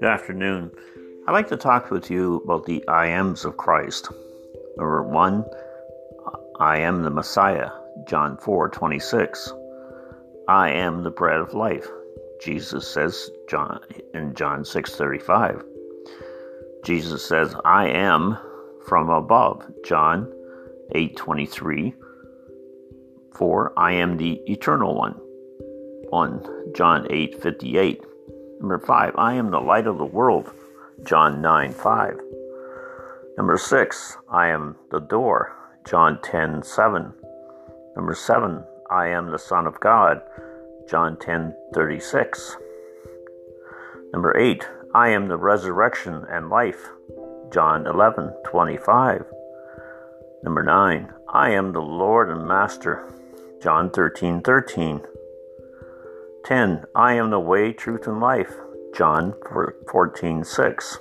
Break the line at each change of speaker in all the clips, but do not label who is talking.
Good afternoon. I'd like to talk with you about the I ams of Christ. Number one, I am the Messiah, John 4 26. I am the bread of life, Jesus says John in John 6 35. Jesus says, I am from above, John 8 23. 4. I am the eternal one, 1. John 8 58. Number 5. I am the light of the world, John 9 5. Number 6. I am the door, John 10 7. Number 7. I am the Son of God, John 10 36. Number 8. I am the resurrection and life, John 11 25. Number 9. I am the Lord and Master, John 13 13. 10. I am the way, truth, and life, John 14 6.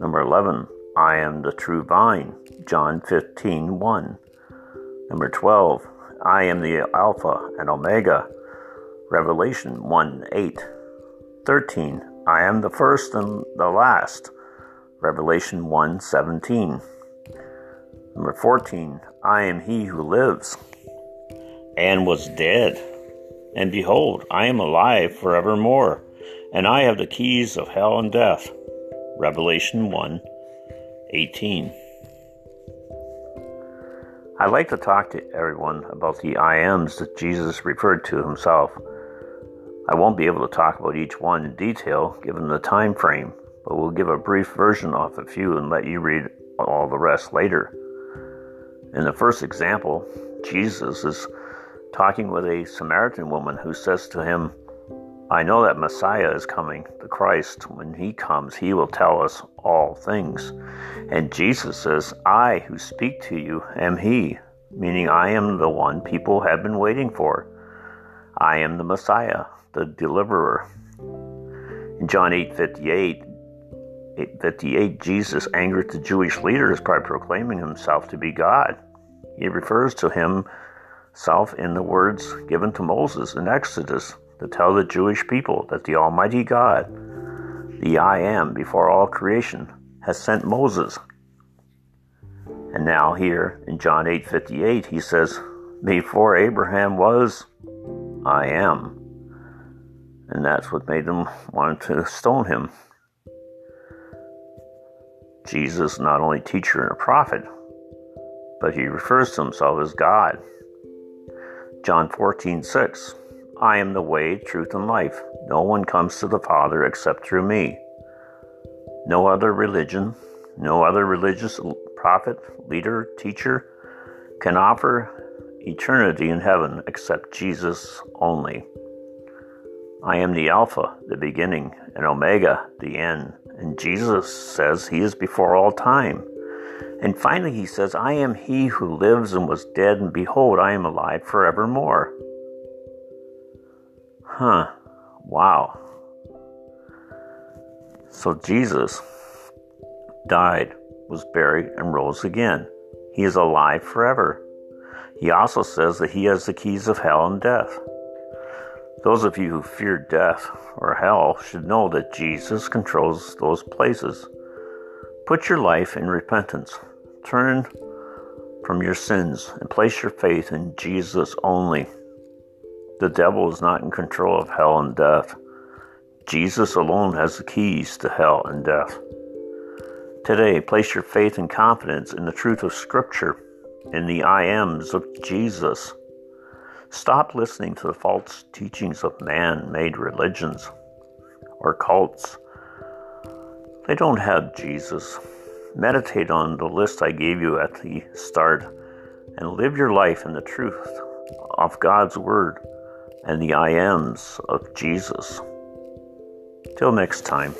Number 11. I am the true vine, John 15 1. Number 12. I am the Alpha and Omega, Revelation 1 8. 13. I am the first and the last, Revelation 1 17. Number 14. I am he who lives and was dead. And behold, I am alive forevermore, and I have the keys of hell and death. Revelation 1 18. I'd like to talk to everyone about the I ams that Jesus referred to himself. I won't be able to talk about each one in detail given the time frame, but we'll give a brief version of a few and let you read all the rest later. In the first example, Jesus is talking with a Samaritan woman who says to him, I know that Messiah is coming, the Christ. When he comes, he will tell us all things. And Jesus says, I who speak to you am he, meaning I am the one people have been waiting for. I am the Messiah, the deliverer. In John 8 58, 858, Jesus angered the Jewish leaders by proclaiming himself to be God. He refers to himself in the words given to Moses in Exodus to tell the Jewish people that the Almighty God, the I am before all creation, has sent Moses. And now here in John 8:58 he says, "Before Abraham was, I am." And that's what made them want to stone him. Jesus not only teacher and a prophet, but he refers to himself as God. John 14:6 I am the way, truth, and life. No one comes to the Father except through me. No other religion, no other religious prophet, leader, teacher can offer eternity in heaven except Jesus only. I am the Alpha, the beginning, and Omega, the end. And Jesus says he is before all time. And finally, he says, I am he who lives and was dead, and behold, I am alive forevermore. Huh. Wow. So Jesus died, was buried, and rose again. He is alive forever. He also says that he has the keys of hell and death. Those of you who fear death or hell should know that Jesus controls those places. Put your life in repentance. Turn from your sins and place your faith in Jesus only. The devil is not in control of hell and death. Jesus alone has the keys to hell and death. Today, place your faith and confidence in the truth of Scripture, in the I ams of Jesus. Stop listening to the false teachings of man made religions or cults. They don't have Jesus. Meditate on the list I gave you at the start and live your life in the truth of God's Word and the I ams of Jesus. Till next time.